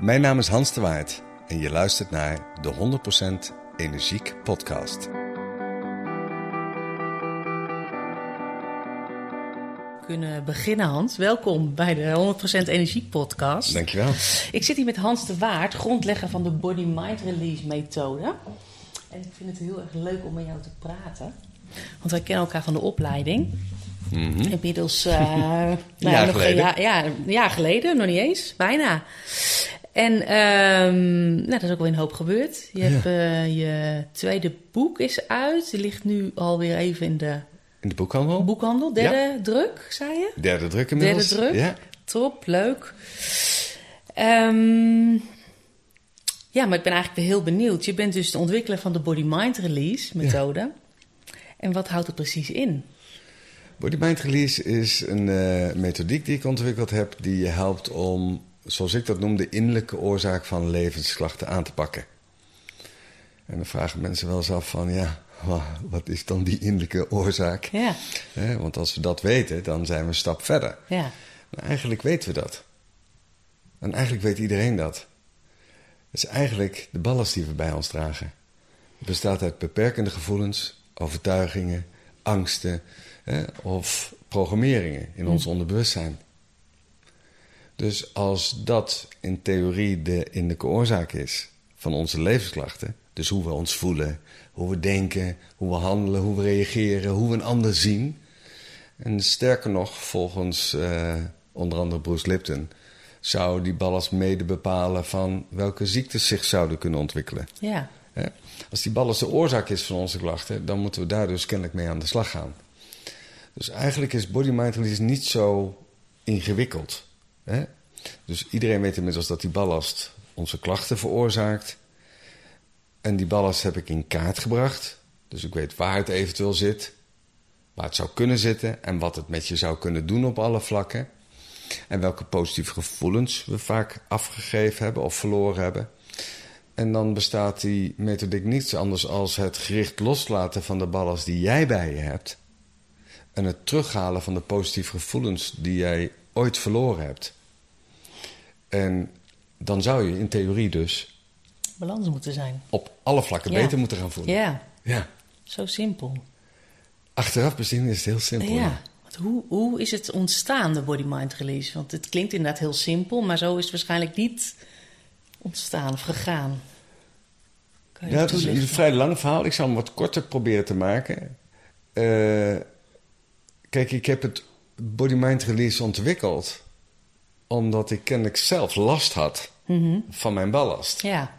Mijn naam is Hans de Waard en je luistert naar de 100% Energiek Podcast. We kunnen beginnen, Hans. Welkom bij de 100% Energiek Podcast. Dankjewel. Ik zit hier met Hans de Waard, grondlegger van de Body-Mind Release methode. En ik vind het heel erg leuk om met jou te praten. Want wij kennen elkaar van de opleiding. Inmiddels, uh, nou ja, jaar nog een geleden. jaar, ja, een jaar geleden, nog niet eens, bijna. En ehm, nou, dat is ook wel een hoop gebeurd. Je, hebt, eh, je tweede boek is uit. Die ligt nu alweer even in de In de boekhandel. boekhandel. Derde druk, zei je? Derde druk inmiddels. Derde druk. Ja. Top, leuk. Ehm, ja, maar ik ben eigenlijk weer heel benieuwd. Je bent dus de ontwikkelaar van de Body-Mind Release methode. En wat houdt het precies in? Body Mind Release is een eh, methodiek die ik ontwikkeld heb die je helpt om, zoals ik dat noem, de innerlijke oorzaak van levensklachten aan te pakken. En dan vragen mensen wel eens af van, ja, wa- wat is dan die innerlijke oorzaak? Ja, want als we dat weten, dan zijn we een stap verder. ja, eigenlijk weten we dat. En eigenlijk weet iedereen dat. Het is eigenlijk de ballast die we bij ons dragen. Het bestaat uit beperkende gevoelens, overtuigingen, angsten of programmeringen in ons onderbewustzijn. Dus als dat in theorie de innerlijke oorzaak is van onze levensklachten, dus hoe we ons voelen, hoe we denken, hoe we handelen, hoe we reageren, hoe we een ander zien, en sterker nog, volgens eh, onder andere Bruce Lipton, zou die ballast mede bepalen van welke ziektes zich zouden kunnen ontwikkelen. ja. Als die ballast de oorzaak is van onze klachten, dan moeten we daar dus kennelijk mee aan de slag gaan. Dus eigenlijk is body niet zo ingewikkeld. Hè? Dus iedereen weet inmiddels dat die ballast onze klachten veroorzaakt. En die ballast heb ik in kaart gebracht. Dus ik weet waar het eventueel zit, waar het zou kunnen zitten en wat het met je zou kunnen doen op alle vlakken. En welke positieve gevoelens we vaak afgegeven hebben of verloren hebben. En dan bestaat die methodiek niets anders als het gericht loslaten van de ballast die jij bij je hebt. En het terughalen van de positieve gevoelens die jij ooit verloren hebt. En dan zou je in theorie dus Balans moeten zijn. op alle vlakken Ja. beter moeten gaan voelen. Ja, Ja. zo simpel. Achteraf bezien is het heel simpel. Ja. Want hoe, hoe is het ontstaan, de Body-Mind Release? Want het klinkt inderdaad heel simpel, maar zo is het waarschijnlijk niet ontstaan of gegaan. Ja, het is een vrij lang verhaal. Ik zal hem wat korter proberen te maken. Eh, kijk, ik heb het Body Mind Release ontwikkeld omdat ik kennelijk zelf last had van mijn ballast. Ja,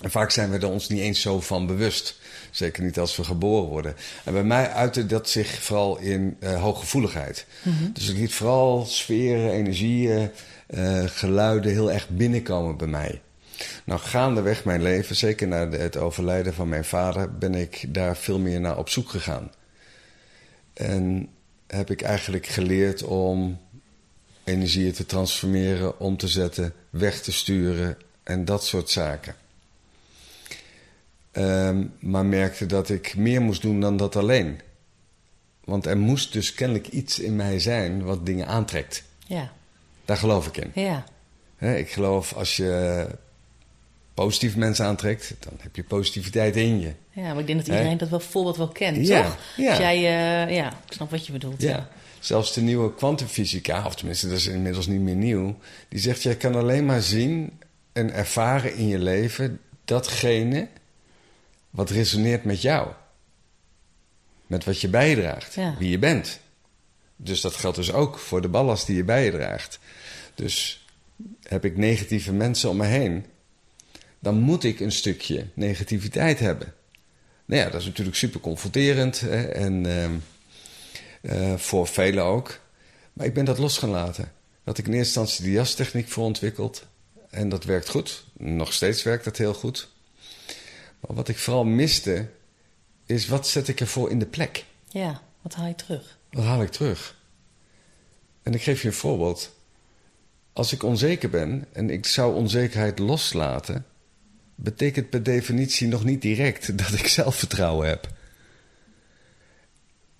En vaak zijn we er ons niet eens zo van bewust. Zeker niet als we geboren worden. En bij mij uitte dat zich vooral in eh, hooggevoeligheid. Dus ik liet vooral sferen, energieën, eh, geluiden heel erg binnenkomen bij mij. Nou, gaandeweg mijn leven, zeker na het overlijden van mijn vader, ben ik daar veel meer naar op zoek gegaan. En heb ik eigenlijk geleerd om energieën te transformeren, om te zetten, weg te sturen en dat soort zaken. Ehm, maar merkte dat ik meer moest doen dan dat alleen. Want er moest dus kennelijk iets in mij zijn wat dingen aantrekt. ja, Daar geloof ik in. ja. Ik geloof als je positieve mensen aantrekt, dan heb je positiviteit in je. Ja, maar ik denk dat iedereen dat wel voorbeeld wel kent, Ja, toch? ja. Als jij, eh, ja, ik snap wat je bedoelt. Ja. Zelfs de nieuwe kwantumfysica, of tenminste dat is inmiddels niet meer nieuw, die zegt jij kan alleen maar zien en ervaren in je leven datgene wat resoneert met jou. Met wat je bijdraagt, wie je bent. Dus dat geldt dus ook voor de ballast die je bijdraagt. Dus heb ik negatieve mensen om me heen, dan moet ik een stukje negativiteit hebben. Nou ja, dat is natuurlijk super confronterend hè, en ehm, eh, voor velen ook. Maar ik ben dat los gaan laten. Had ik in eerste instantie de jastechniek voor ontwikkeld. En dat werkt goed. Nog steeds werkt dat heel goed. Maar wat ik vooral miste, is wat zet ik ervoor in de plek? Ja, wat haal je terug? Wat haal ik terug? En ik geef je een voorbeeld. Als ik onzeker ben en ik zou onzekerheid loslaten, betekent per definitie nog niet direct dat ik zelfvertrouwen heb.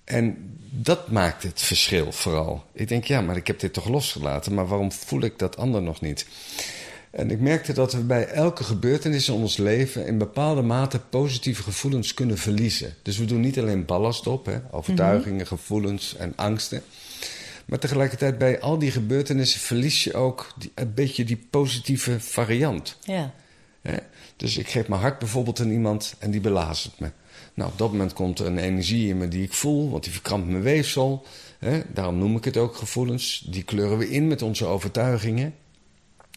En dat maakt het verschil vooral. Ik denk, ja, maar ik heb dit toch losgelaten, maar waarom voel ik dat ander nog niet? En ik merkte dat we bij elke gebeurtenis in ons leven in bepaalde mate positieve gevoelens kunnen verliezen. Dus we doen niet alleen ballast op, hè, overtuigingen, gevoelens en angsten. Maar tegelijkertijd bij al die gebeurtenissen verlies je ook die, een beetje die positieve variant. Ja. Hè? Dus ik geef mijn hart bijvoorbeeld aan iemand en die belazert me. Nou, op dat moment komt er een energie in me die ik voel, want die verkrampt mijn weefsel. Hè? Daarom noem ik het ook gevoelens. Die kleuren we in met onze overtuigingen.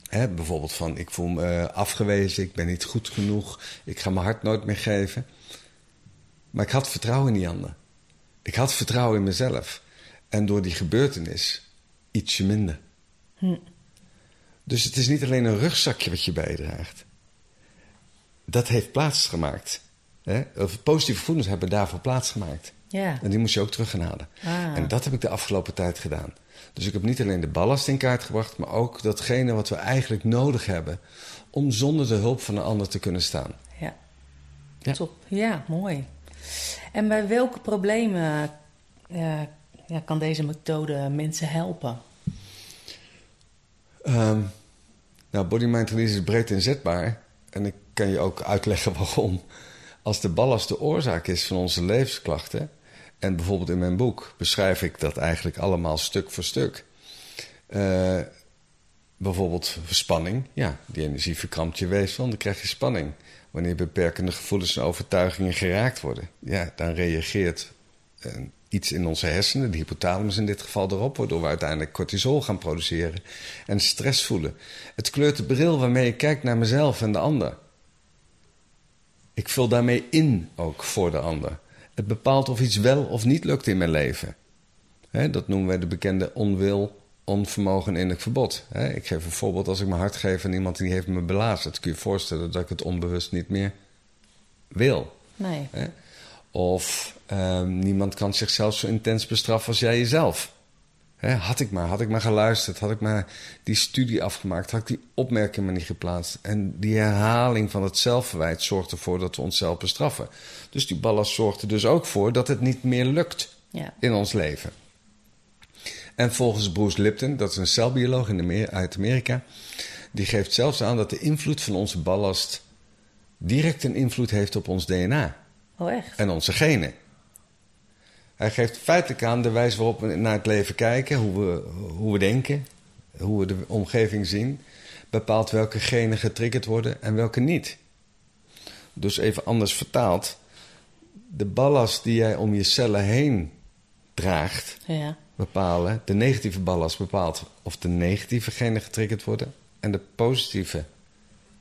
Hè? Bijvoorbeeld van, ik voel me eh, afgewezen, ik ben niet goed genoeg, ik ga mijn hart nooit meer geven. Maar ik had vertrouwen in die ander. Ik had vertrouwen in mezelf. En door die gebeurtenis ietsje minder. Hm. Dus het is niet alleen een rugzakje wat je bijdraagt. Dat heeft plaatsgemaakt. Hè? Of positieve gevoelens hebben daarvoor plaatsgemaakt. Ja. En die moest je ook terug gaan halen. Ah. En dat heb ik de afgelopen tijd gedaan. Dus ik heb niet alleen de ballast in kaart gebracht, maar ook datgene wat we eigenlijk nodig hebben om zonder de hulp van een ander te kunnen staan. Ja. Ja. Top. Ja, mooi. En bij welke problemen eh, ja, kan deze methode mensen helpen? Ehm, nou, body mind release is breed inzetbaar. En ik kan je ook uitleggen waarom. Als de ballast de oorzaak is van onze levensklachten. En bijvoorbeeld in mijn boek beschrijf ik dat eigenlijk allemaal stuk voor stuk. Eh, bijvoorbeeld spanning. Ja, die energie verkrampt je weefsel, dan krijg je spanning. Wanneer beperkende gevoelens en overtuigingen geraakt worden, ja, dan reageert eh, iets in onze hersenen, de hypothalamus in dit geval, erop, waardoor we uiteindelijk cortisol gaan produceren en stress voelen. Het kleurt de bril waarmee ik kijk naar mezelf en de ander. Ik vul daarmee in ook voor de ander. Het bepaalt of iets wel of niet lukt in mijn leven. Dat noemen wij de bekende onwil, onvermogen in het verbod. Ik geef een voorbeeld als ik mijn hart geef aan iemand die heeft me belazerd. Kun je je voorstellen dat ik het onbewust niet meer wil. Nee. Of ehm, niemand kan zichzelf zo intens bestraffen als jij jezelf. Hè, had ik maar, had ik maar geluisterd, had ik maar die studie afgemaakt, had ik die opmerking maar niet geplaatst. En die herhaling van het zelfverwijt zorgt ervoor dat we onszelf bestraffen. Dus die ballast zorgt er dus ook voor dat het niet meer lukt Ja. in ons leven. En volgens Bruce Lipton, dat is een celbioloog in uit Amerika, die geeft zelfs aan dat de invloed van onze ballast direct een invloed heeft op ons DNA Oh, echt? en onze genen. Hij geeft feitelijk aan de wijze waarop we naar het leven kijken, hoe we, hoe we denken, hoe we de omgeving zien, bepaalt welke genen getriggerd worden en welke niet. Dus even anders vertaald, de ballast die jij om je cellen heen draagt, Ja. bepalen, de negatieve ballast bepaalt of de negatieve genen getriggerd worden en de positieve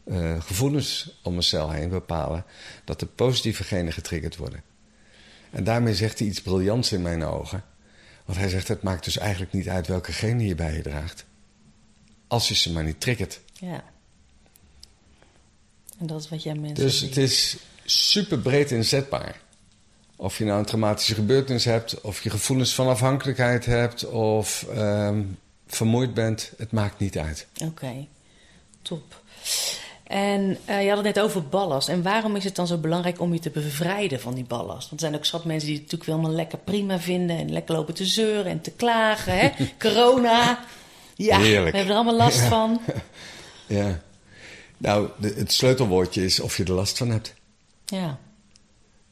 eh, gevoelens om een cel heen bepalen dat de positieve genen getriggerd worden. En daarmee zegt hij iets briljants in mijn ogen. Want hij zegt, het maakt dus eigenlijk niet uit welke genen je bij je draagt. Als je ze maar niet triggert. Ja. En dat is wat jij mensen Dus het is super breed inzetbaar. Of je nou een traumatische gebeurtenis hebt, of je gevoelens van afhankelijkheid hebt, of ehm, vermoeid bent, het maakt niet uit. Oké, top. En eh, je had het net over ballast. En waarom is het dan zo belangrijk om je te bevrijden van die ballast? Want er zijn ook zat mensen die het natuurlijk wel helemaal lekker prima vinden... en lekker lopen te zeuren en te klagen. Hè? Corona. Ja, Heerlijk. we hebben er allemaal last Ja. van. Ja. Nou, de- het sleutelwoordje is of je er last van hebt. Ja,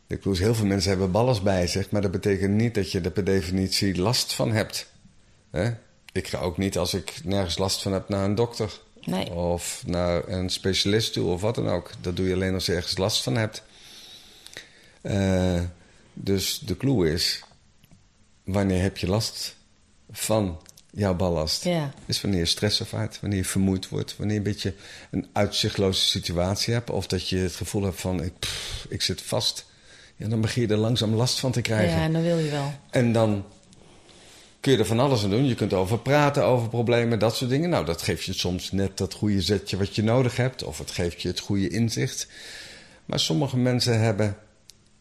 Ik bedoel, heel veel mensen hebben ballast bij zich, maar dat betekent niet dat je er per definitie last van hebt. Hè? Ik ga ook niet als ik nergens last van heb naar een dokter. Nee. Of naar een specialist toe of wat dan ook. Dat doe je alleen als je ergens last van hebt. Eh, dus de clue is: wanneer heb je last van jouw ballast? ja, Is wanneer je stress ervaart, wanneer je vermoeid wordt, wanneer je een beetje een uitzichtloze situatie hebt. Of dat je het gevoel hebt van: ik, pff, ik zit vast. Ja, dan begin je er langzaam last van te krijgen. ja, en dan wil je wel. En dan kun je er van alles aan doen. Je kunt over praten, over problemen, dat soort dingen. Nou, dat geeft je soms net dat goede zetje wat je nodig hebt. Of het geeft je het goede inzicht. Maar sommige mensen hebben,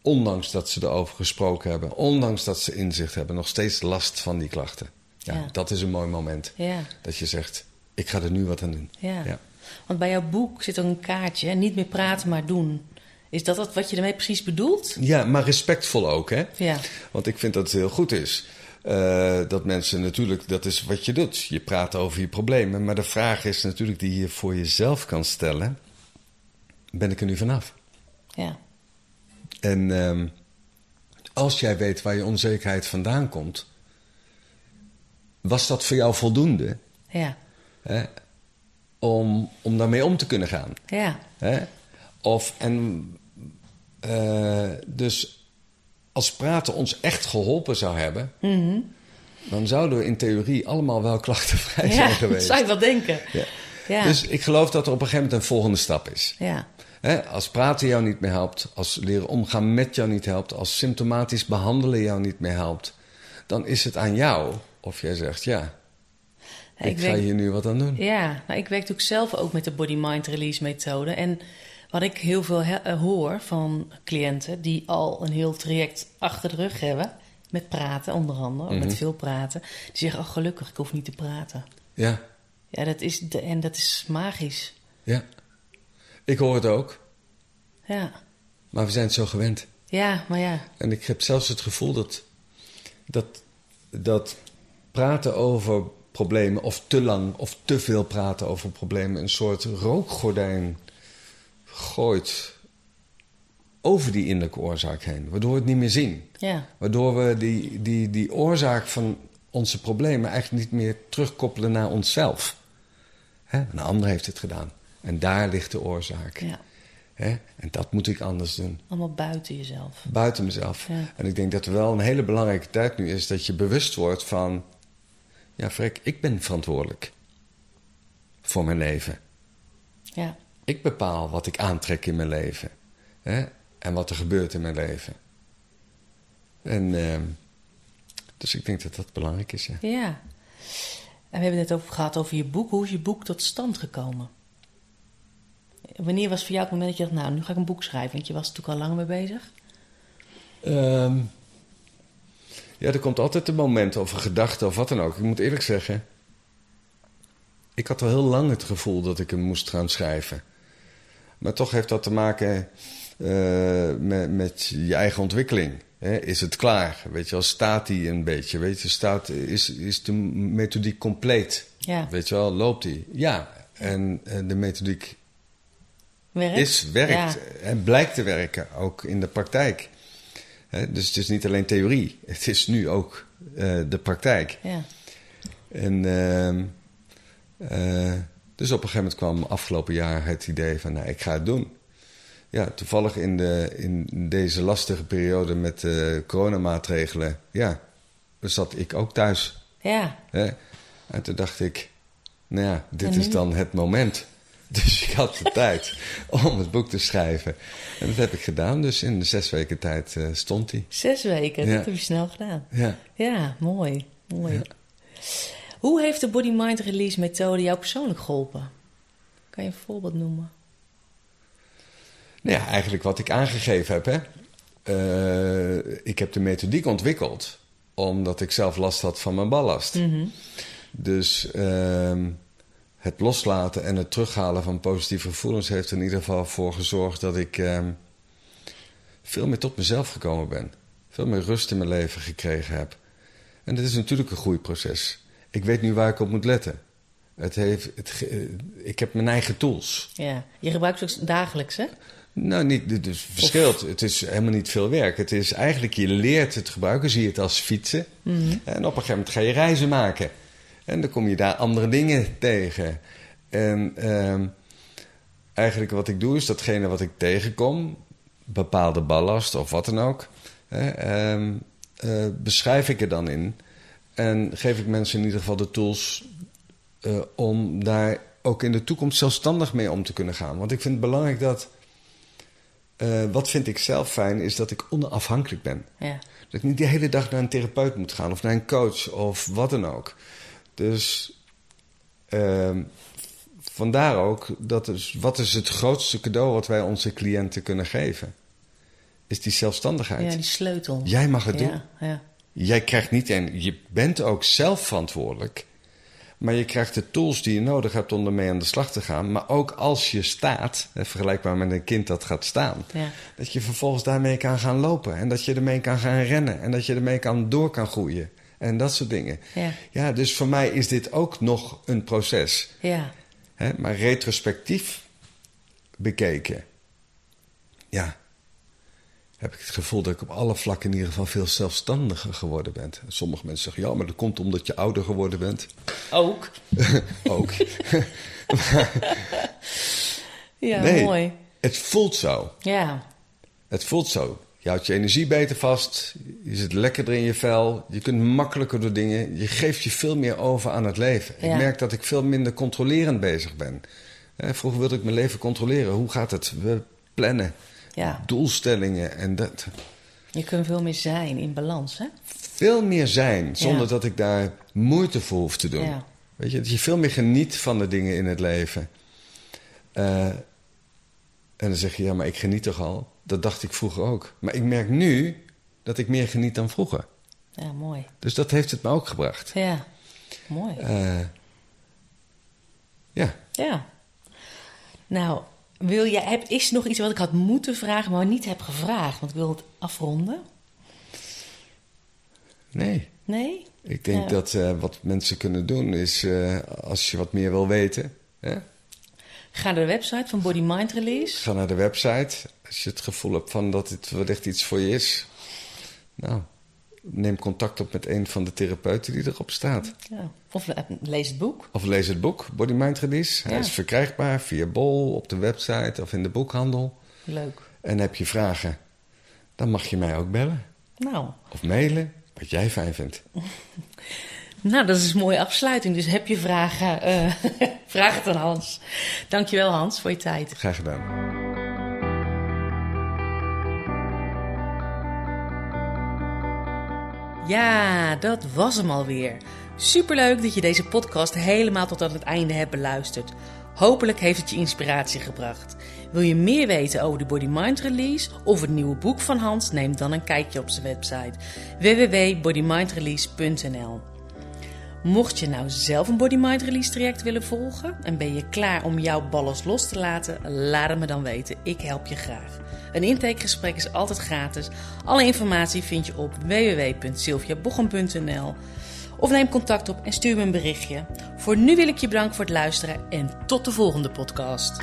ondanks dat ze erover gesproken hebben, ondanks dat ze inzicht hebben, nog steeds last van die klachten. Ja, Ja. dat is een mooi moment. Ja, Dat je zegt, ik ga er nu wat aan doen. ja. Ja. Want bij jouw boek zit er een kaartje. hè? Niet meer praten, maar doen. Is dat wat je ermee precies bedoelt? Ja, maar respectvol ook, hè? Ja, Want ik vind dat het heel goed is. Eh, dat mensen natuurlijk, dat is wat je doet. Je praat over je problemen. Maar de vraag is natuurlijk die je voor jezelf kan stellen: ben ik er nu vanaf? Ja. En ehm, als jij weet waar je onzekerheid vandaan komt, was dat voor jou voldoende Ja. hè, om, om daarmee om te kunnen gaan? Ja. Hè? Of, en, eh, dus als praten ons echt geholpen zou hebben, dan zouden we in theorie allemaal wel klachtenvrij zijn. Ja, geweest. zou je wel denken. Ja. Ja. Dus ik geloof dat er op een gegeven moment een volgende stap is. Ja. Hè, als praten jou niet meer helpt, als leren omgaan met jou niet helpt, als symptomatisch behandelen jou niet meer helpt, dan is het aan jou of jij zegt ja, Ja, ik, ik ga werk- hier nu wat aan doen. Ja, nou, ik werk natuurlijk zelf ook met de body-mind release methode. En wat ik heel veel eh, hoor van cliënten die al een heel traject achter de rug hebben, met praten onder andere, Mhm. met veel praten, die zeggen: Oh, gelukkig, ik hoef niet te praten. Ja, Ja, dat is, de, en dat is magisch. ja. Ik hoor het ook, Ja, maar we zijn het zo gewend. ja maar ja. En ik heb zelfs het gevoel dat, dat, dat praten over problemen, of te lang of te veel praten over problemen, een soort rookgordijn gooit over die innerlijke oorzaak heen, waardoor we het niet meer zien. Ja, Waardoor we die, die, die oorzaak van onze problemen eigenlijk niet meer terugkoppelen naar onszelf. Hè? Een ander heeft het gedaan. En daar ligt de oorzaak. ja. Hè? En dat moet ik anders doen. Allemaal buiten jezelf. Buiten mezelf. Ja. En ik denk dat er wel een hele belangrijke tijd nu is dat je bewust wordt van... Ja, Frek, ik ben verantwoordelijk voor mijn leven. Ja, Ik bepaal wat ik aantrek in mijn leven. Hè? En wat er gebeurt in mijn leven. En ehm, dus ik denk dat dat belangrijk is. Ja. ja. En we hebben het net over gehad over je boek. Hoe is je boek tot stand gekomen? Wanneer was voor jou het moment dat je dacht, nou, nu ga ik een boek schrijven? Want je was er natuurlijk al lang mee bezig. Ehm, ja, er komt altijd een moment of een gedachte of wat dan ook. Ik moet eerlijk zeggen, ik had al heel lang het gevoel dat ik hem moest gaan schrijven. Maar toch heeft dat te maken eh, met, met je eigen ontwikkeling. Hè? Is het klaar? Weet je wel, staat die een beetje? Weet je, staat, is, is de methodiek compleet? Ja, Weet je wel, loopt die? Ja. En de methodiek werkt. is, werkt Ja. en blijkt te werken, ook in de praktijk. Hè, dus het is niet alleen theorie, het is nu ook eh, de praktijk. Ja, En ehm, eh, dus op een gegeven moment kwam afgelopen jaar het idee van, nou, ik ga het doen. Ja, toevallig in, de, in deze lastige periode met de coronamaatregelen, ja, zat ik ook thuis. ja, Hè? En toen dacht ik, nou ja, dit is dan het moment. Dus ik had de tijd om het boek te schrijven. En dat heb ik gedaan. Dus in zes weken tijd eh, stond hij. zes weken. Ja. Dat heb je snel gedaan. Ja. Ja, mooi. mooi. Hoe heeft de body-mind release methode jou persoonlijk geholpen? Kan je een voorbeeld noemen? Nou ja, eigenlijk wat ik aangegeven heb. Hè. Eh, ik heb de methodiek ontwikkeld omdat ik zelf last had van mijn ballast. Dus ehm, het loslaten en het terughalen van positieve gevoelens heeft er in ieder geval voor gezorgd dat ik ehm, veel meer tot mezelf gekomen ben. Veel meer rust in mijn leven gekregen heb. En dat is natuurlijk een groeiproces. Ik weet nu waar ik op moet letten. Het heeft, het, eh, ik heb mijn eigen tools. Ja, je gebruikt ze ook dagelijks, hè? Nou, niet, het is verschilt. Het is helemaal niet veel werk. Het is eigenlijk, je leert het gebruiken, zie je het als fietsen. En op een gegeven moment ga je reizen maken. En dan kom je daar andere dingen tegen. En ehm, eigenlijk wat ik doe, is datgene wat ik tegenkom, bepaalde ballast of wat dan ook, hè, ehm, eh, beschrijf ik er dan in. En geef ik mensen in ieder geval de tools eh, om daar ook in de toekomst zelfstandig mee om te kunnen gaan. Want ik vind het belangrijk dat. eh, wat vind ik zelf fijn, is dat ik onafhankelijk ben. Ja, Dat ik niet de hele dag naar een therapeut moet gaan of naar een coach of wat dan ook. Dus ehm, vandaar ook, dat is, wat is het grootste cadeau wat wij onze cliënten kunnen geven? Is die zelfstandigheid. ja die sleutel. Jij mag het doen. Ja, ja. Jij krijgt niet en je bent ook zelf verantwoordelijk. Maar je krijgt de tools die je nodig hebt om ermee aan de slag te gaan. Maar ook als je staat, vergelijkbaar met een kind dat gaat staan, Ja. dat je vervolgens daarmee kan gaan lopen. En dat je ermee kan gaan rennen. En dat je ermee kan door kan groeien. En dat soort dingen. Ja. Ja, dus voor mij is dit ook nog een proces. Ja. Hè? Maar retrospectief bekeken, ja, heb ik het gevoel dat ik op alle vlakken in ieder geval veel zelfstandiger geworden ben. Sommige mensen zeggen, ja, maar dat komt omdat je ouder geworden bent. Ook. ook. Ja, Nee. mooi. Het voelt zo. Ja. Het voelt zo. Je houdt je energie beter vast. Je zit lekkerder in je vel. Je kunt makkelijker door dingen. Je geeft je veel meer over aan het leven. Ja. Ik merk dat ik veel minder controlerend bezig ben. Hè, Vroeger wilde ik mijn leven controleren. Hoe gaat het? We plannen. Ja. Doelstellingen en dat. Je kunt veel meer zijn in balans, hè? Veel meer zijn zonder Ja. dat ik daar moeite voor hoef te doen. Ja. Weet je, dat je veel meer geniet van de dingen in het leven. Eh, en dan zeg je, ja, maar ik geniet toch al? Dat dacht ik vroeger ook. Maar ik merk nu dat ik meer geniet dan vroeger. Ja, mooi. Dus dat heeft het me ook gebracht. Ja. Mooi. Eh, ja, Ja. Nou, wil jij, heb, is er nog iets wat ik had moeten vragen, maar niet heb gevraagd? Want ik wil het afronden. nee. Nee? Ik denk Ja. dat eh, wat mensen kunnen doen is, eh, als je wat meer wil weten, hè, Ga naar de website van Body Mind Release. ga naar de website. Als je het gevoel hebt van dat het wellicht iets voor je is, nou, neem contact op met een van de therapeuten die erop staat. Ja. Of le- lees het boek. Of lees het boek, Body Mind Release. Hij Ja. is verkrijgbaar via Bol, op de website of in de boekhandel. Leuk. En heb je vragen, dan mag je mij ook bellen Nou, of mailen, wat jij fijn vindt. nou, dat is een mooie afsluiting. Dus heb je vragen, eh, vraag het aan Hans. Dankjewel Hans voor je tijd. Graag gedaan. Ja, dat was hem alweer. Superleuk dat je deze podcast helemaal tot aan het einde hebt beluisterd. Hopelijk heeft het je inspiratie gebracht. Wil je meer weten over de Body Mind Release of het nieuwe boek van Hans? Neem dan een kijkje op zijn website www.bodymindrelease.nl. Mocht je nou zelf een Body Mind Release traject willen volgen en ben je klaar om jouw ballast los te laten, laat het me dan weten. Ik help je graag. Een intakegesprek is altijd gratis. Alle informatie vind je op www.sylviabochum.nl of neem contact op en stuur me een berichtje. Voor nu wil ik je bedanken voor het luisteren en tot de volgende podcast.